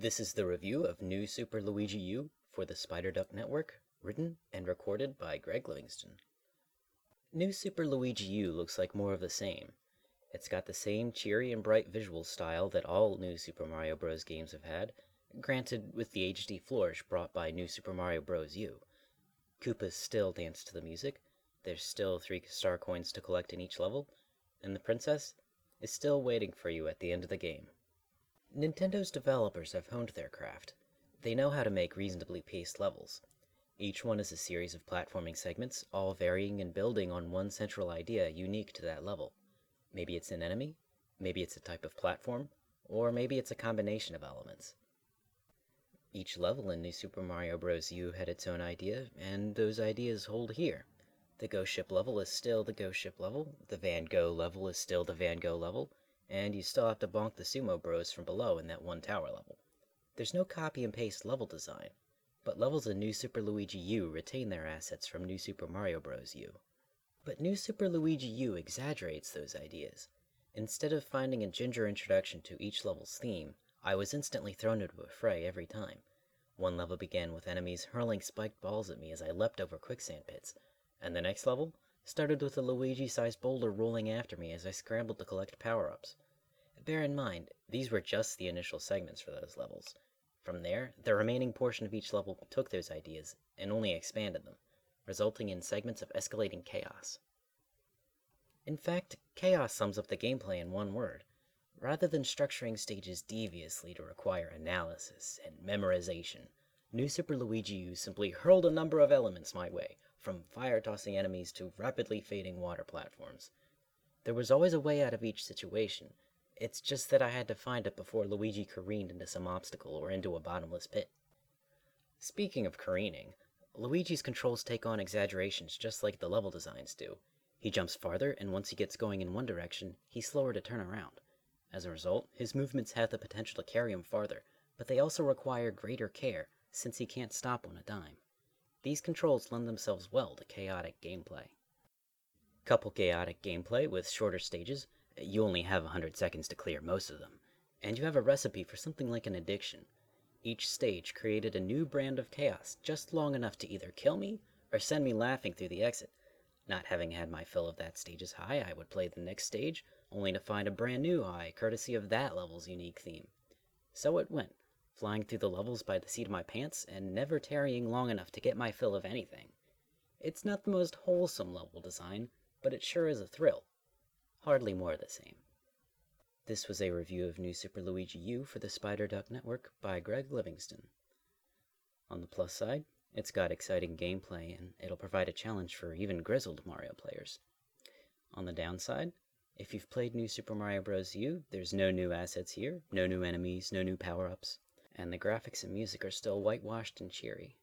This is the review of New Super Luigi U for the Spider Duck Network, written and recorded by Greg Livingston. New Super Luigi U looks like more of the same. It's got the same cheery and bright visual style that all New Super Mario Bros. games have had, granted with the HD flourish brought by New Super Mario Bros. U. Koopas still dance to the music, there's still three star coins to collect in each level, and the princess is still waiting for you at the end of the game. Nintendo's developers have honed their craft. They know how to make reasonably paced levels. Each one is a series of platforming segments, all varying and building on one central idea unique to that level. Maybe it's an enemy, maybe it's a type of platform, or maybe it's a combination of elements. Each level in New Super Mario Bros. U had its own idea, and those ideas hold here. The Ghost Ship level is still the Ghost Ship level, the Van Gogh level is still the Van Gogh level, and you still have to bonk the Sumo Bros from below in that one tower level. There's no copy and paste level design, but levels in New Super Luigi U retain their assets from New Super Mario Bros. U. But New Super Luigi U exaggerates those ideas. Instead of finding a ginger introduction to each level's theme, I was instantly thrown into a fray every time. One level began with enemies hurling spiked balls at me as I leapt over quicksand pits, and the next level started with a Luigi-sized boulder rolling after me as I scrambled to collect power-ups. Bear in mind, these were just the initial segments for those levels. From there, the remaining portion of each level took those ideas and only expanded them, resulting in segments of escalating chaos. In fact, chaos sums up the gameplay in one word. Rather than structuring stages deviously to require analysis and memorization, New Super Luigi U simply hurled a number of elements my way, from fire-tossing enemies to rapidly fading water platforms. There was always a way out of each situation, it's just that I had to find it before Luigi careened into some obstacle or into a bottomless pit. Speaking of careening, Luigi's controls take on exaggerations just like the level designs do. He jumps farther, and once he gets going in one direction, he's slower to turn around. As a result, his movements have the potential to carry him farther, but they also require greater care, since he can't stop on a dime. These controls lend themselves well to chaotic gameplay. Couple chaotic gameplay with shorter stages, you only have 100 seconds to clear most of them, and you have a recipe for something like an addiction. Each stage created a new brand of chaos, just long enough to either kill me or send me laughing through the exit. Not having had my fill of that stage's high, I would play the next stage, only to find a brand new high, courtesy of that level's unique theme. So it went, flying through the levels by the seat of my pants and never tarrying long enough to get my fill of anything. It's not the most wholesome level design, but it sure is a thrill. Hardly more the same. This was a review of New Super Luigi U for the Spider Duck Network by Greg Livingston. On the plus side, it's got exciting gameplay and it'll provide a challenge for even grizzled Mario players. On the downside, if you've played New Super Mario Bros. U, there's no new assets here, no new enemies, no new power-ups, and the graphics and music are still whitewashed and cheery.